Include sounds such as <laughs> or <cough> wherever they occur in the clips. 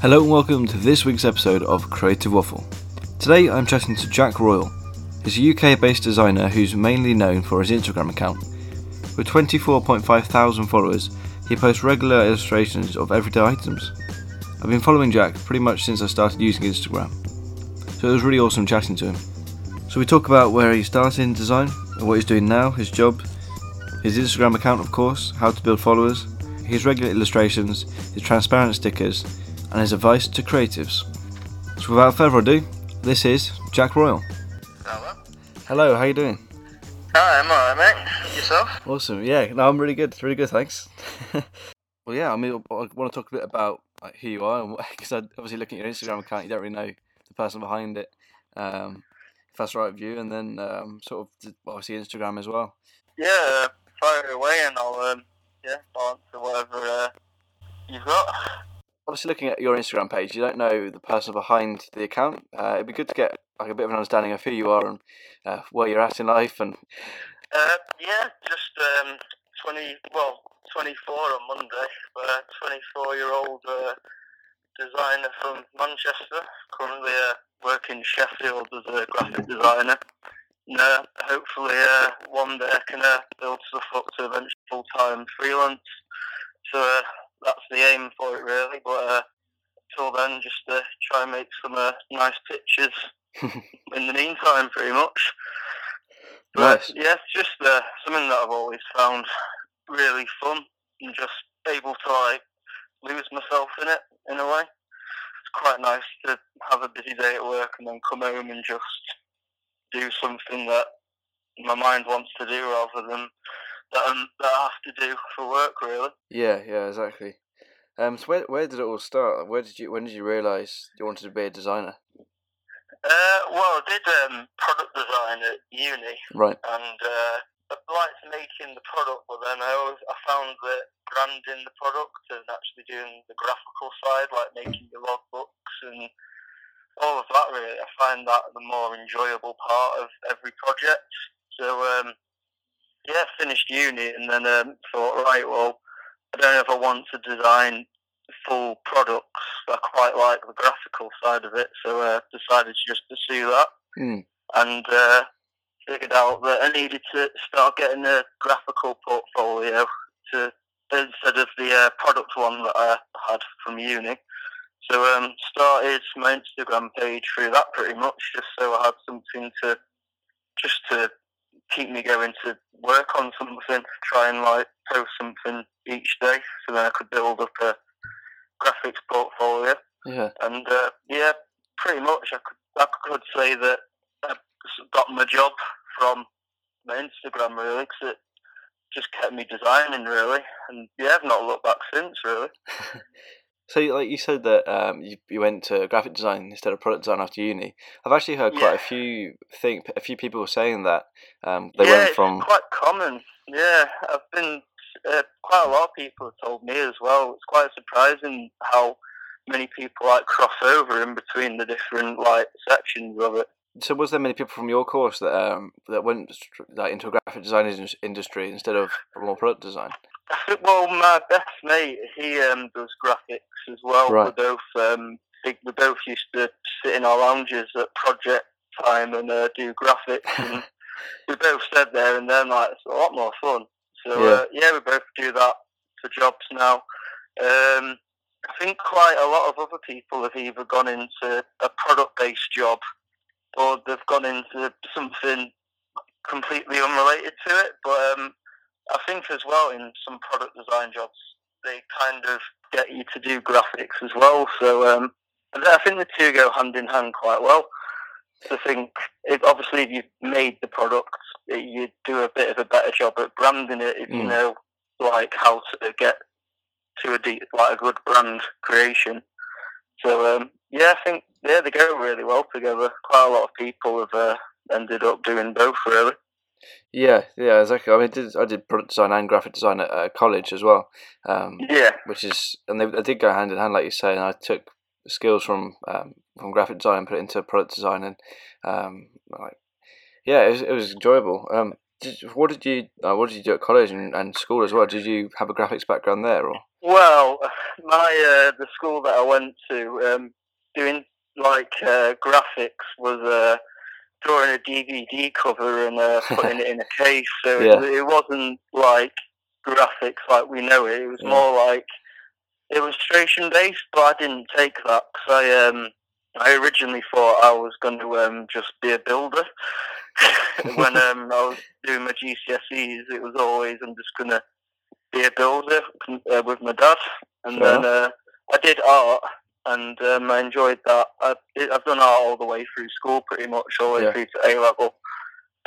Hello and welcome to this week's episode of Creative Waffle. Today I'm chatting to Jack Royal. He's a UK based designer who's mainly known for his Instagram account. With 24.5 thousand followers, he posts regular illustrations of everyday items. I've been following Jack pretty much since I started using Instagram, so it was really awesome chatting to him. So we talk about where he started in design, and what he's doing now, his job, his Instagram account of course, how to build followers, his regular illustrations, his transparent stickers, and his advice to creatives. So without further ado, this is Jack Royal. Hello. Hello, how you doing? Hi, I'm alright, mate. Yourself? Awesome. Yeah, no, I'm really good. Really good, thanks. <laughs> well, yeah, I mean, I want to talk a bit about like, who you are, because <laughs> obviously looking at your Instagram account, you don't really know the person behind it. Um, if that's right with you, and then um, sort of obviously Instagram as well. Yeah, fire away, and I'll um, yeah, answer whatever uh, you've got. Obviously, looking at your Instagram page, you don't know the person behind the account. Uh, it'd be good to get like a bit of an understanding of who you are and uh, where you're at in life, and Uh, yeah, just um, twenty, well, twenty-four on Monday. But twenty-four-year-old uh, designer from Manchester, currently uh, working in Sheffield as a graphic designer. Uh, hopefully, uh, one day I can uh, build stuff up to eventually full-time freelance. So uh, that's the aim for it, really. But uh, till then, just uh, try and make some uh, nice pictures <laughs> in the meantime, pretty much. But Nice. yeah, it's just uh, something that I've always found really fun and just able to like lose myself in it in a way. It's quite nice to have a busy day at work and then come home and just do something that my mind wants to do rather than that, i that I have to do for work. Really. yeah, yeah, exactly. Um, so where where did it all start? Where did you when did you realise you wanted to be a designer? Uh, well, I did um, product design at uni, Right. and uh, I liked making the product, but then I always I found that branding the product and actually doing the graphical side, like making the logbooks and all of that, really, I find that the more enjoyable part of every project. So um, yeah, finished uni and then um, thought, right, well, I don't know if I want to design full products. I quite like the graphical side of it, so uh, decided to just pursue that Mm. and uh, figured out that I needed to start getting a graphical portfolio to instead of the uh, product one that I had from uni. So um, started my Instagram page through that pretty much, just so I had something to just to keep me going to work on something, try and like post something each day, so then I could build up a graphics portfolio Yeah. and uh, yeah, pretty much I could I could say that I got my job from my Instagram really because it just kept me designing really, and yeah, I've not looked back since really. <laughs> So, like you said that um, you, you went to graphic design instead of product design after uni. I've actually heard quite Yeah. a few think a few people saying that um, they yeah, went it's from quite common. Yeah, I've been uh, quite a lot of people have told me as well. It's quite surprising how many people like cross over in between the different like sections of it. So, was there many people from your course that um, that went like into a graphic design industry instead of more product design? <laughs> Well, my best mate, he um, does graphics as well. Right. We both um, we both used to sit in our lounges at project time and uh, do graphics, and <laughs> we both said there and then like it's a lot more fun. So Yeah. uh, yeah, we both do that for jobs now. Um, I think quite a lot of other people have either gone into a product-based job or they've gone into something completely unrelated to it. But um, I think as well in some product design jobs, they kind of get you to do graphics as well. So um, I think the two go hand in hand quite well. So I think if, obviously if you've made the product, you do a bit of a better job at branding it if you Mm. know like how to get to a de- like a good brand creation. So um, yeah, I think yeah they go really well together. Quite a lot of people have uh, ended up doing both really. Yeah, yeah, exactly. I mean, I did, I did product design and graphic design at uh, college as well, um, Yeah, which is and they, they did go hand in hand, like you say. And I took skills from um, from graphic design and put it into product design, and um, like yeah, it was, it was enjoyable. Um, did, what did you uh, what did you do at college and, and school as well? Did you have a graphics background there or? Well, my uh, the school that I went to, um, doing like uh, graphics was uh, drawing a DVD cover and uh, <laughs> putting it in a case. So Yeah. it, it wasn't like graphics like we know it. It was Yeah. more like illustration based, but I didn't take that because I um I originally thought I was going to um just be a builder. <laughs> when <laughs> um I was doing my GCSEs, it was always I'm just going to be a builder uh, with my dad, and then uh, I did art. And um, I enjoyed that. I, I've done art all the way through school, pretty much all the way Yeah. through to A level.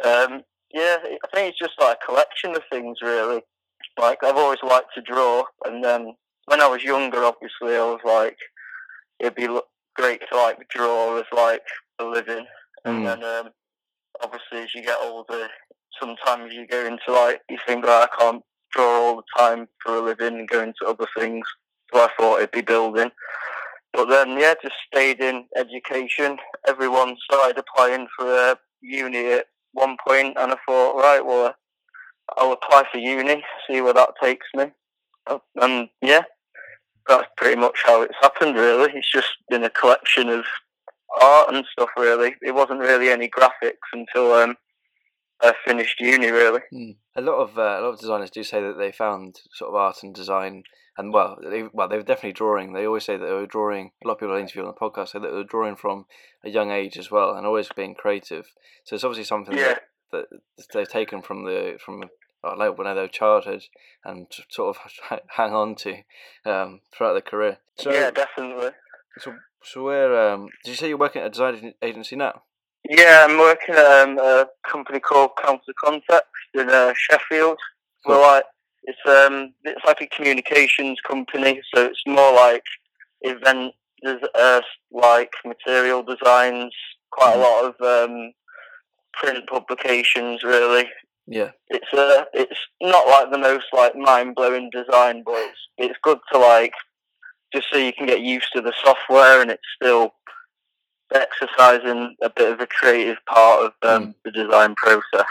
Um, yeah, I think it's just like a collection of things, really. Like I've always liked to draw, and then when I was younger, obviously, I was like, it'd be great to like draw as like a living, and Mm. then um, obviously as you get older, sometimes you go into like you think, oh, I can't draw all the time for a living and go into other things. So I thought it'd be building. But then, yeah, just stayed in education. Everyone started applying for a uni at one point, and I thought, right, well, I'll apply for uni, see where that takes me. Uh, And yeah, that's pretty much how it's happened, really. It's just been a collection of art and stuff, really. It wasn't really any graphics until um, I finished uni, really. A lot of uh, a lot of designers do say that they found sort of art and design, and well, they well they were definitely drawing. They always say that they were drawing. A lot of people I interview on the podcast say that they were drawing from a young age as well, and always being creative. So it's obviously something Yeah. that, that they've taken from the from uh, like when their childhood and sort of hang on to um, throughout their career. So yeah, definitely. so so where um, did you say you're working at a design agency now? Yeah, I'm working at um, a company called Council Context in uh, Sheffield. Cool. Well, like it's um it's like a communications company, so it's more like event there's uh, like material designs, quite a lot of um print publications really. Yeah, It's uh it's not like the most like mind blowing design, but it's it's good to like just so you can get used to the software and it's still exercising a bit of a creative part of um, the design process.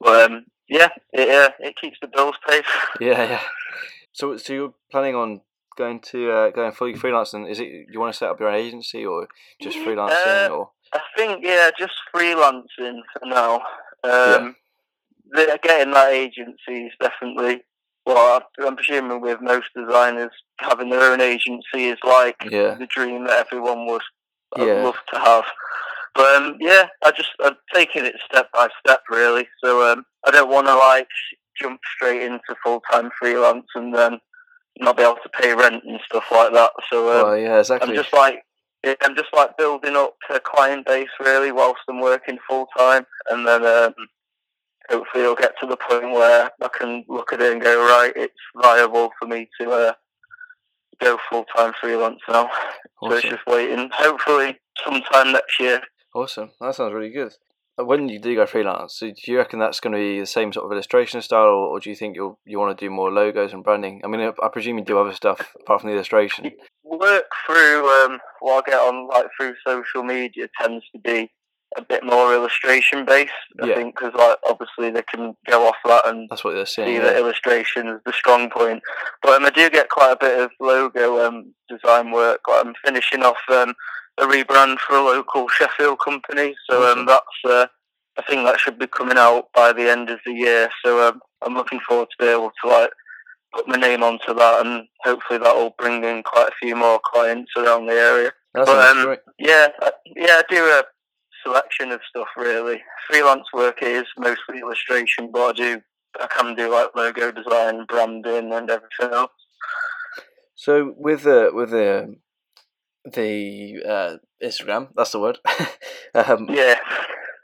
But um, yeah, it uh, it keeps the bills paid. <laughs> yeah, yeah. So so you're planning on going to uh, going fully freelance, and is it you want to set up your own agency or just freelancing uh, or? I think yeah, just freelancing for now. Um, the- Getting that agency is definitely. Well, I'm presuming with most designers, having their own agency is like Yeah, the dream that everyone would uh, Yeah. love to have. But um, yeah, I just I'm taking it step by step really. So um, I don't want to like jump straight into full time freelance and then not be able to pay rent and stuff like that. So um, well, yeah, exactly. I'm just like yeah, I'm just like building up a client base really whilst I'm working full time, and then um, hopefully I'll get to the point where I can look at it and go right, it's viable for me to uh, go full time freelance now. So it's awesome. just waiting. Hopefully sometime next year. Awesome. That sounds really good. Uh, When you do go freelance, do you reckon that's going to be the same sort of illustration style, or, or do you think you'll you want to do more logos and branding? I mean, I, I presume you do other stuff apart from the illustration. <laughs> Work through um, what I get on like through social media tends to be a bit more illustration based. I Yeah. think because like obviously they can go off that and That's what they're see saying. that Yeah. illustration is the strong point. But um, I do get quite a bit of logo um, design work. Like, I'm finishing off um, a rebrand for a local Sheffield company, so um, that's uh, I think that should be coming out by the end of the year. So um, I'm looking forward to be able to like put my name onto that, and hopefully that will bring in quite a few more clients around the area. That but, um. Yeah, I, yeah, I do a selection of stuff really. Freelance work is mostly illustration, but I do I can do like logo design, branding, and everything else. So with the with the the uh, Instagram, that's the word. <laughs> um, Yeah,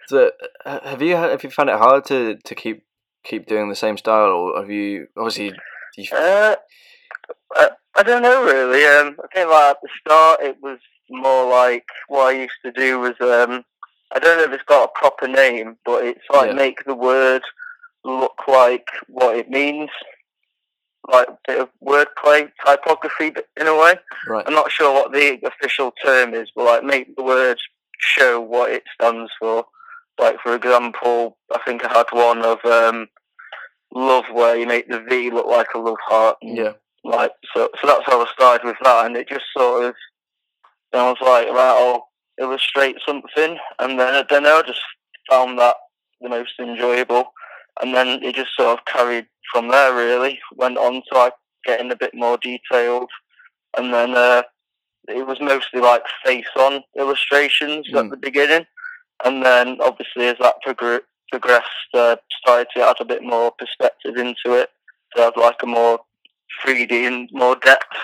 So, have you have you found it hard to, to keep keep doing the same style, or have you obviously? You, uh, I, I don't know really. Um, I think like at the start it was more like what I used to do was um, I don't know if it's got a proper name, but it's like Yeah. make the word look like what it means. Like a bit of wordplay, typography, in a way. right, I'm not sure what the official term is, but like make the word show what it stands for. Like for example, I think I had one of um, love where you make the V look like a love heart. Yeah. Like so, so that's how I started with that, and it just sort of. Then I was like, right, I'll illustrate something, and then I don't know, I just found that the most enjoyable, and then it just sort of carried from there. Really went on to like getting a bit more detailed, and then uh, it was mostly like face-on illustrations at Mm. the beginning, and then obviously as that progr- progressed, uh, started to add a bit more perspective into it, to have like a more 3D and more depth.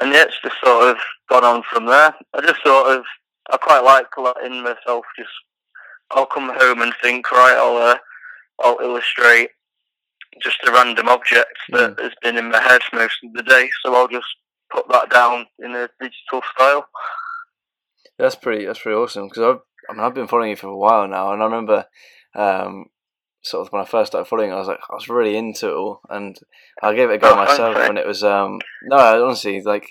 And yeah, it's just sort of gone on from there. I just sort of, I quite like letting myself just, I'll come home and think, right, I'll, uh, I'll illustrate just a random object that has been in my head most of the day. So I'll just put that down in a digital style. That's pretty. That's pretty awesome. Because I've, I mean, I've been following you for a while now, and I remember, um, sort of when I first started following, I was like, I was really into it all, and I gave it a go Oh, myself, and it was, um, no, honestly, like,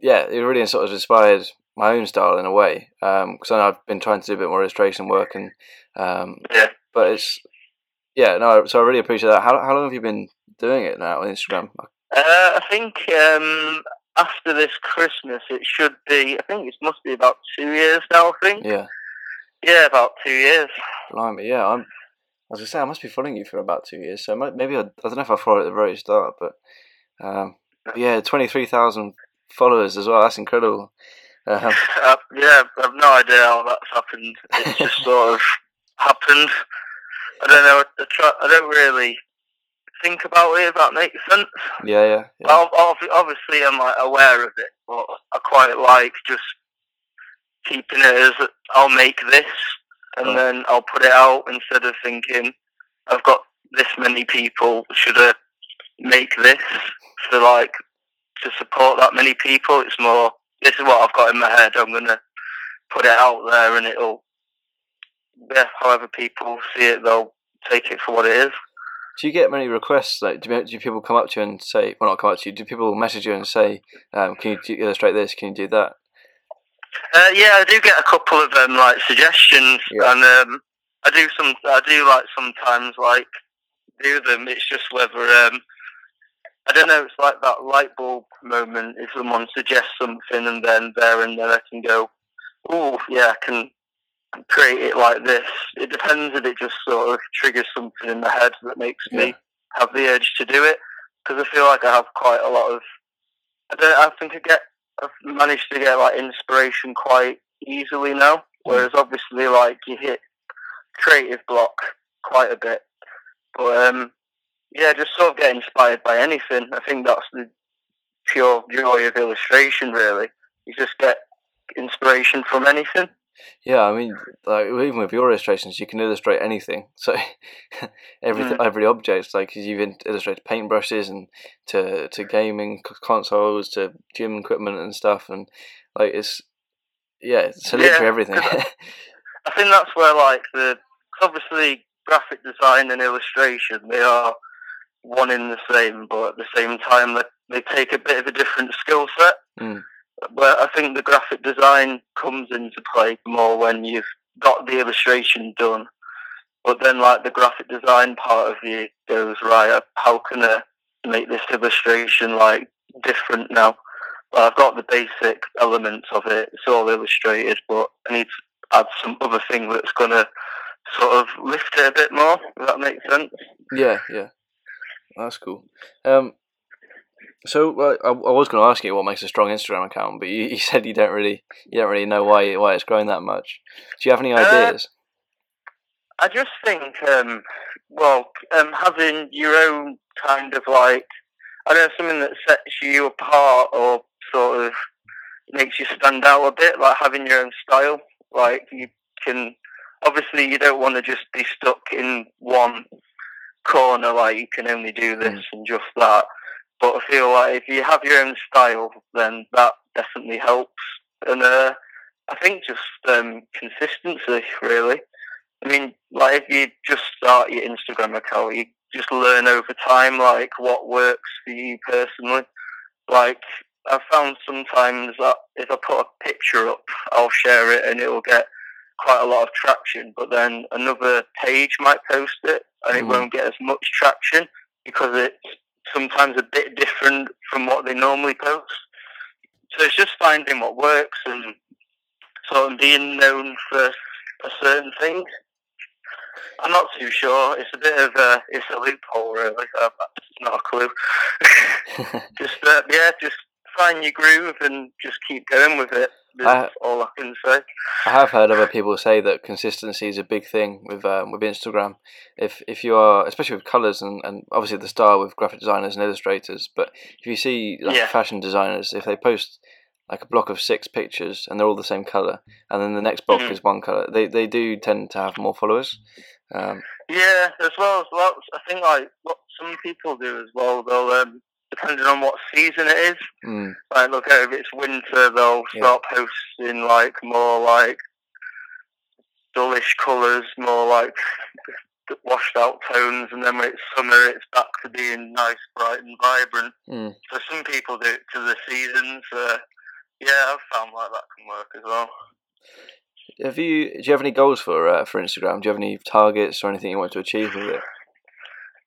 yeah, it really sort of inspired my own style in a way. Because I know I've been trying to do a bit more illustration work, and um, Yeah. but it's, yeah, no, so I really appreciate that. How how long have you been doing it now on Instagram? Uh, I think um, after this Christmas, it should be. I think it must be about two years now. I think. Yeah, Yeah, about two years. blimey, yeah, I'm. I was gonna say I must be following you for about two years, so maybe I, I don't know if I followed at the very start, but um, yeah, twenty three thousand followers as well. That's incredible. Um, <laughs> Uh, yeah, I've no idea how that's happened. It just <laughs> sort of happened. I don't know. I, try, I don't really think about it. If that makes sense. yeah, yeah, yeah. Ob- Obviously, I'm like aware of it, but I quite like just keeping it as I'll make this and Right. then I'll put it out instead of thinking I've got this many people. Should I make this for like to support that many people? It's more. This is what I've got in my head. I'm gonna put it out there, and it'll. Yeah, however people see it, they'll take it for what it is. Do you get many requests? Like, do, do people come up to you and say, well, not come up to you? Do people message you and say, um, "Can you illustrate this? Can you do that?" Uh, yeah, I do get a couple of um, like suggestions, Yeah. and um, I do some. I do like sometimes like do them. It's just whether um, I don't know. It's like that light bulb moment. If someone suggests something, and then there and then I can go, oh yeah, I can create it like this. It depends if it just sort of triggers something in the head that makes Yeah. me have the urge to do it. Because I feel like I have quite a lot of. I don't. I think I get. I've managed to get like inspiration quite easily now. Whereas obviously, like you hit creative block quite a bit. But um, yeah, just sort of get inspired by anything. I think that's the pure joy of illustration. Really, you just get inspiration from anything. Yeah, I mean, like even with your illustrations, you can illustrate anything. <laughs> So every Mm. every object, like you've illustrated paintbrushes and to to gaming consoles to gym equipment and stuff, and like it's yeah, it's literally Yeah, everything. <laughs> <laughs> I think that's where like the obviously graphic design and illustration they are one in the same, but at the same time they, they take a bit of a different skill set. Mm. But I think the graphic design comes into play more when you've got the illustration done. But then like the graphic design part of you goes right. How can I make this illustration like different now? Well, I've got the basic elements of it. It's all illustrated, but I need to add some other thing that's going to sort of lift it a bit more. If that makes sense. yeah, yeah, that's cool. Um, so well, I, I was going to ask you what makes a strong Instagram account, but you, <laughs> you said you don't really you don't really know why why it's growing that much. Do you have any Uh, ideas? I just think, um, well, um, having your own kind of like, I don't know, something that sets you apart or sort of makes you stand out a bit, like having your own style. Like you can, obviously, you don't want to just be stuck in one corner, like you can only do this and just that. But I feel like if you have your own style, then that definitely helps. And uh, I think just um, consistency, really. I mean, like if you just start your Instagram account, you just learn over time, like what works for you personally. Like I've found sometimes that if I put a picture up, I'll share it and it'll get quite a lot of traction, but then another page might post it and it Mm. won't get as much traction because it's sometimes a bit different from what they normally post. So it's just finding what works and sort of being known for a certain thing. I'm not too sure. It's a bit of a it's a loophole, really. I've not a clue. <laughs> <laughs> just uh, yeah, just find your groove and just keep going with it. That's all I can say. I have heard other people say that consistency is a big thing with um, with Instagram. If if you are, especially with colours and, and obviously the style with graphic designers and illustrators, but if you see like Yeah. fashion designers, if they post like a block of six pictures and they're all the same colour, and then the next block Mhm. is one colour, they they do tend to have more followers. Um, Yeah, as well as well, I think like what some people do as well. They'll um, depending on what season it is. mm, Like, look at if it's winter, they'll Yeah. start posting like more like dullish colours, more like washed out tones, and then when it's summer, it's back to being nice, bright, and vibrant. mm. So some people do it to the seasons. Uh, yeah, I've found like that can work as well. Have you? Do you have any goals for uh, for Instagram? Do you have any targets or anything you want to achieve with it?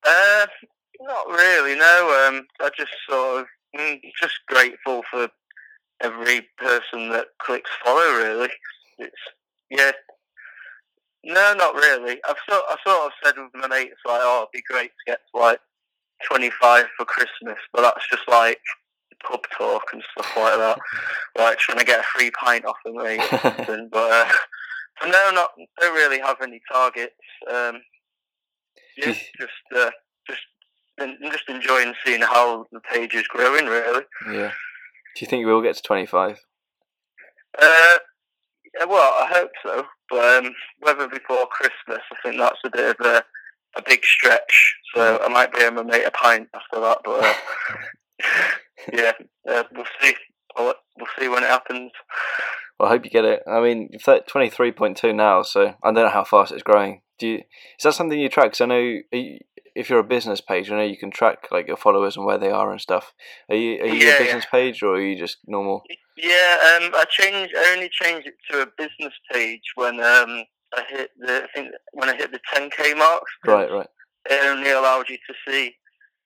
Uh, not really. No. Um, I just sort of mm, just grateful for every person that clicks follow. Really, it's yeah. No, not really. I've sort I sort of said with my mates like, oh, it'd be great to get to like twenty five for Christmas, but that's just like pub talk and stuff like that. <laughs> like trying to get a free pint off of me. <laughs> something, but uh, now, not don't really have any targets. Um, yeah, just uh, en- just enjoying seeing how the page is growing. Really. yeah. Do you think we will get to twenty five? Uh, yeah, well, I hope so, but um, whether before Christmas, I think that's a bit of a a big stretch. So I might be able to make a pint after that, but uh, <laughs> yeah, uh, we'll see. We'll, we'll see when it happens. Well, I hope you get it. I mean, twenty three point two now, so I don't know how fast it's growing. Do you? Is that something you track? Because I know you, if you're a business page, I know you can track like your followers and where they are and stuff. Are you? Are you Yeah, a business page or are you just normal? Yeah, um, I changed. I only changed it to a business page when um, I hit the. I think when I hit the 10k mark. Right, right. It only allowed you to see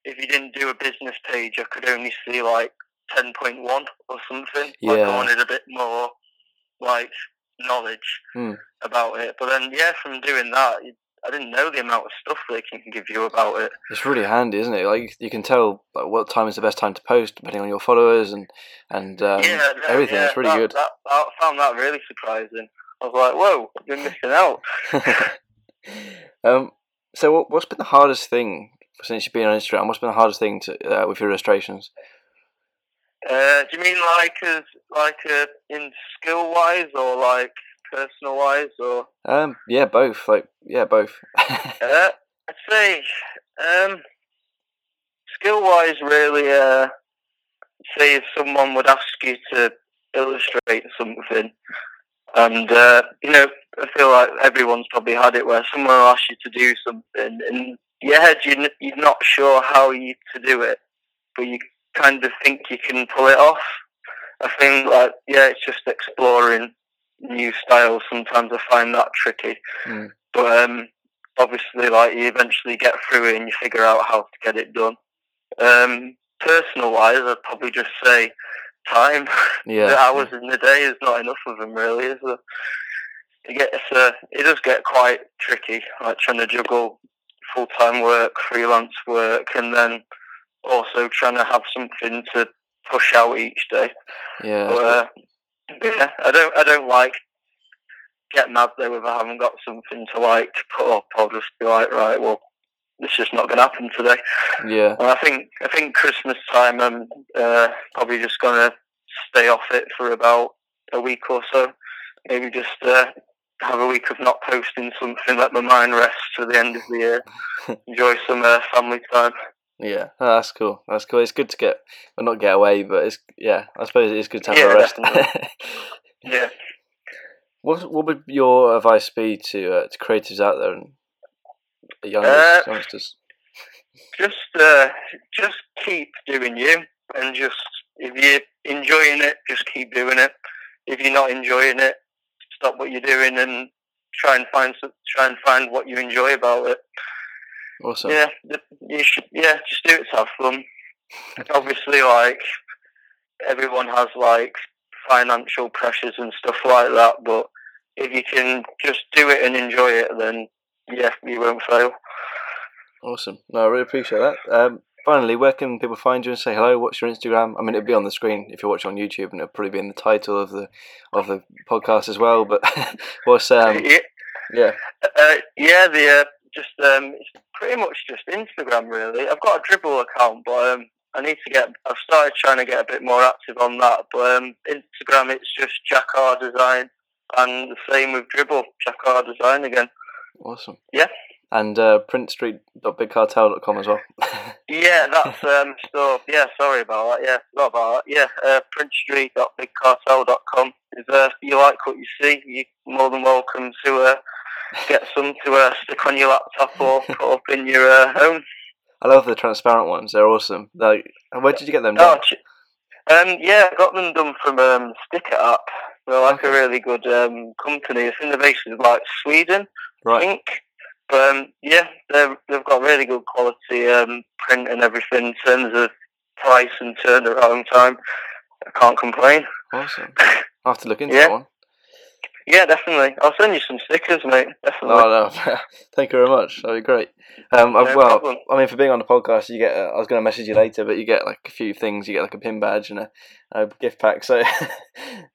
if you didn't do a business page. I could only see like 10.1 or something. Like Yeah. I wanted a bit more like knowledge Hmm. about it. But then, yeah, from doing that, I didn't know the amount of stuff they can give you about it. It's really handy, isn't it? Like you can tell like, what time is the best time to post depending on your followers and and um, yeah, everything. yeah, it's really that, good. That, I found that really surprising. I was like, whoa, I've been missing out. <laughs> <laughs> um, so what, what's been the hardest thing since you've been on Instagram? What's been the hardest thing to uh, with your illustrations? Uh, do you mean like as like uh, in skill wise or like personal wise or? Um, yeah, both. Like, yeah, both. <laughs> Uh, I'd say um, skill wise, really. Uh, say if someone would ask you to illustrate something, and uh, you know, I feel like everyone's probably had it where someone will ask you to do something, and your head you n- you're not sure how you to do it, but you kind of think you can pull it off. I think like yeah, it's just exploring new styles. Sometimes I find that tricky, Mm. but um, obviously, like you eventually get through it and you figure out how to get it done. Um, personal wise, I'd probably just say time. <laughs> yeah. the hours in the day is not enough of them, really. Is there? It gets uh, it does get quite tricky, like trying to juggle full time work, freelance work, and then also trying to have something to push out each day. Yeah. But, uh, yeah, I don't I don't like get mad though if I haven't got something to like to put up. I'll just be like, right, well, it's just not going to happen today. yeah. And I think I think Christmas time I'm uh, probably just gonna stay off it for about a week or so. Maybe just uh, have a week of not posting something, let my mind rest for the end of the year. <laughs> Enjoy some uh, family time. Yeah, that's cool. That's cool. It's good to get, well, not get away, but it's yeah. I suppose it is good to have Yeah, a rest. <laughs> Yeah. what what would your advice be to uh, to creatives out there and young Uh, youngsters? Just uh, just keep doing you, and just if you're enjoying it, just keep doing it. If you're not enjoying it, stop what you're doing and try and find try and find what you enjoy about it. Awesome. Yeah, you should. Yeah, just do it to have fun. Obviously, like everyone has like financial pressures and stuff like that, but if you can just do it and enjoy it, then yeah, you won't fail. Awesome. No, I really appreciate that. Um, finally, where can people find you and say hello? What's your Instagram? I mean, it'll be on the screen if you're watching on YouTube, and it'll probably be in the title of the of the podcast as well. But <laughs> what's um, yeah, yeah, uh, yeah, the uh, just um, it's pretty much just Instagram really. I've got a Dribbble account, but um, I need to get. I've started trying to get a bit more active on that, but um, Instagram it's just Jack R Design, and the same with Dribbble Jack R Design again. awesome. Yeah. And uh, printstreet.bigcartel.com as well. <laughs> Yeah, that's um so yeah, sorry about that. Yeah, not about that. Yeah, uh, printstreet.bigcartel.com. If uh, you like what you see, you're more than welcome to uh, get some to uh, stick on your laptop or <laughs> put up in your uh, home. I love the transparent ones. They're awesome. Like, where did you get them Oh, done? ch- um, yeah, I got them done from um, StickerApp. They're like a really good um, company. I think they're based in like Sweden, I think. But um, yeah, they've got really good quality um, print and everything in terms of price and turnaround time. I can't complain. Awesome. <laughs> I'll have to look into Yeah. that one. Yeah, definitely. I'll send you some stickers, mate. Definitely. Oh no, <laughs> thank you very much. That'd be great. Um, I've- No well, problem. I mean, for being on the podcast, you get. Uh, I was going to message you later, but you get like a few things. You get like a pin badge and a, a gift pack. So, <laughs> um,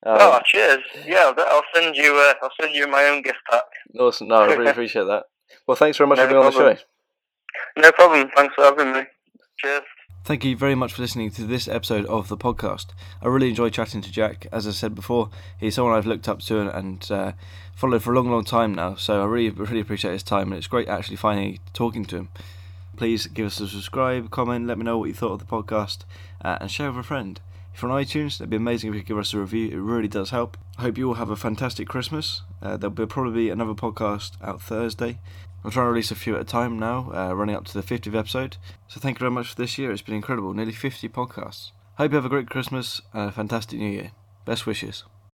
oh, cheers. Yeah, I'll, send you. Uh, I'll send you my own gift pack. awesome. No, I really <laughs> appreciate that. Well, thanks very much No for being on the show. No problem. Thanks for having me. Cheers. Thank you very much for listening to this episode of the podcast. I really enjoyed chatting to Jack. As I said before, he's someone I've looked up to and, and uh, followed for a long, long time now. So I really, really appreciate his time, and it's great actually finally talking to him. Please give us a subscribe, comment, let me know what you thought of the podcast, uh, and share with a friend. If you're on iTunes, it'd be amazing if you could give us a review. It really does help. I hope you all have a fantastic Christmas. Uh, there'll be probably another podcast out Thursday. I'm trying to release a few at a time now, uh, running up to the 50th episode. So thank you very much for this year. It's been incredible. Nearly 50 podcasts. Hope you have a great Christmas and a fantastic New Year. Best wishes.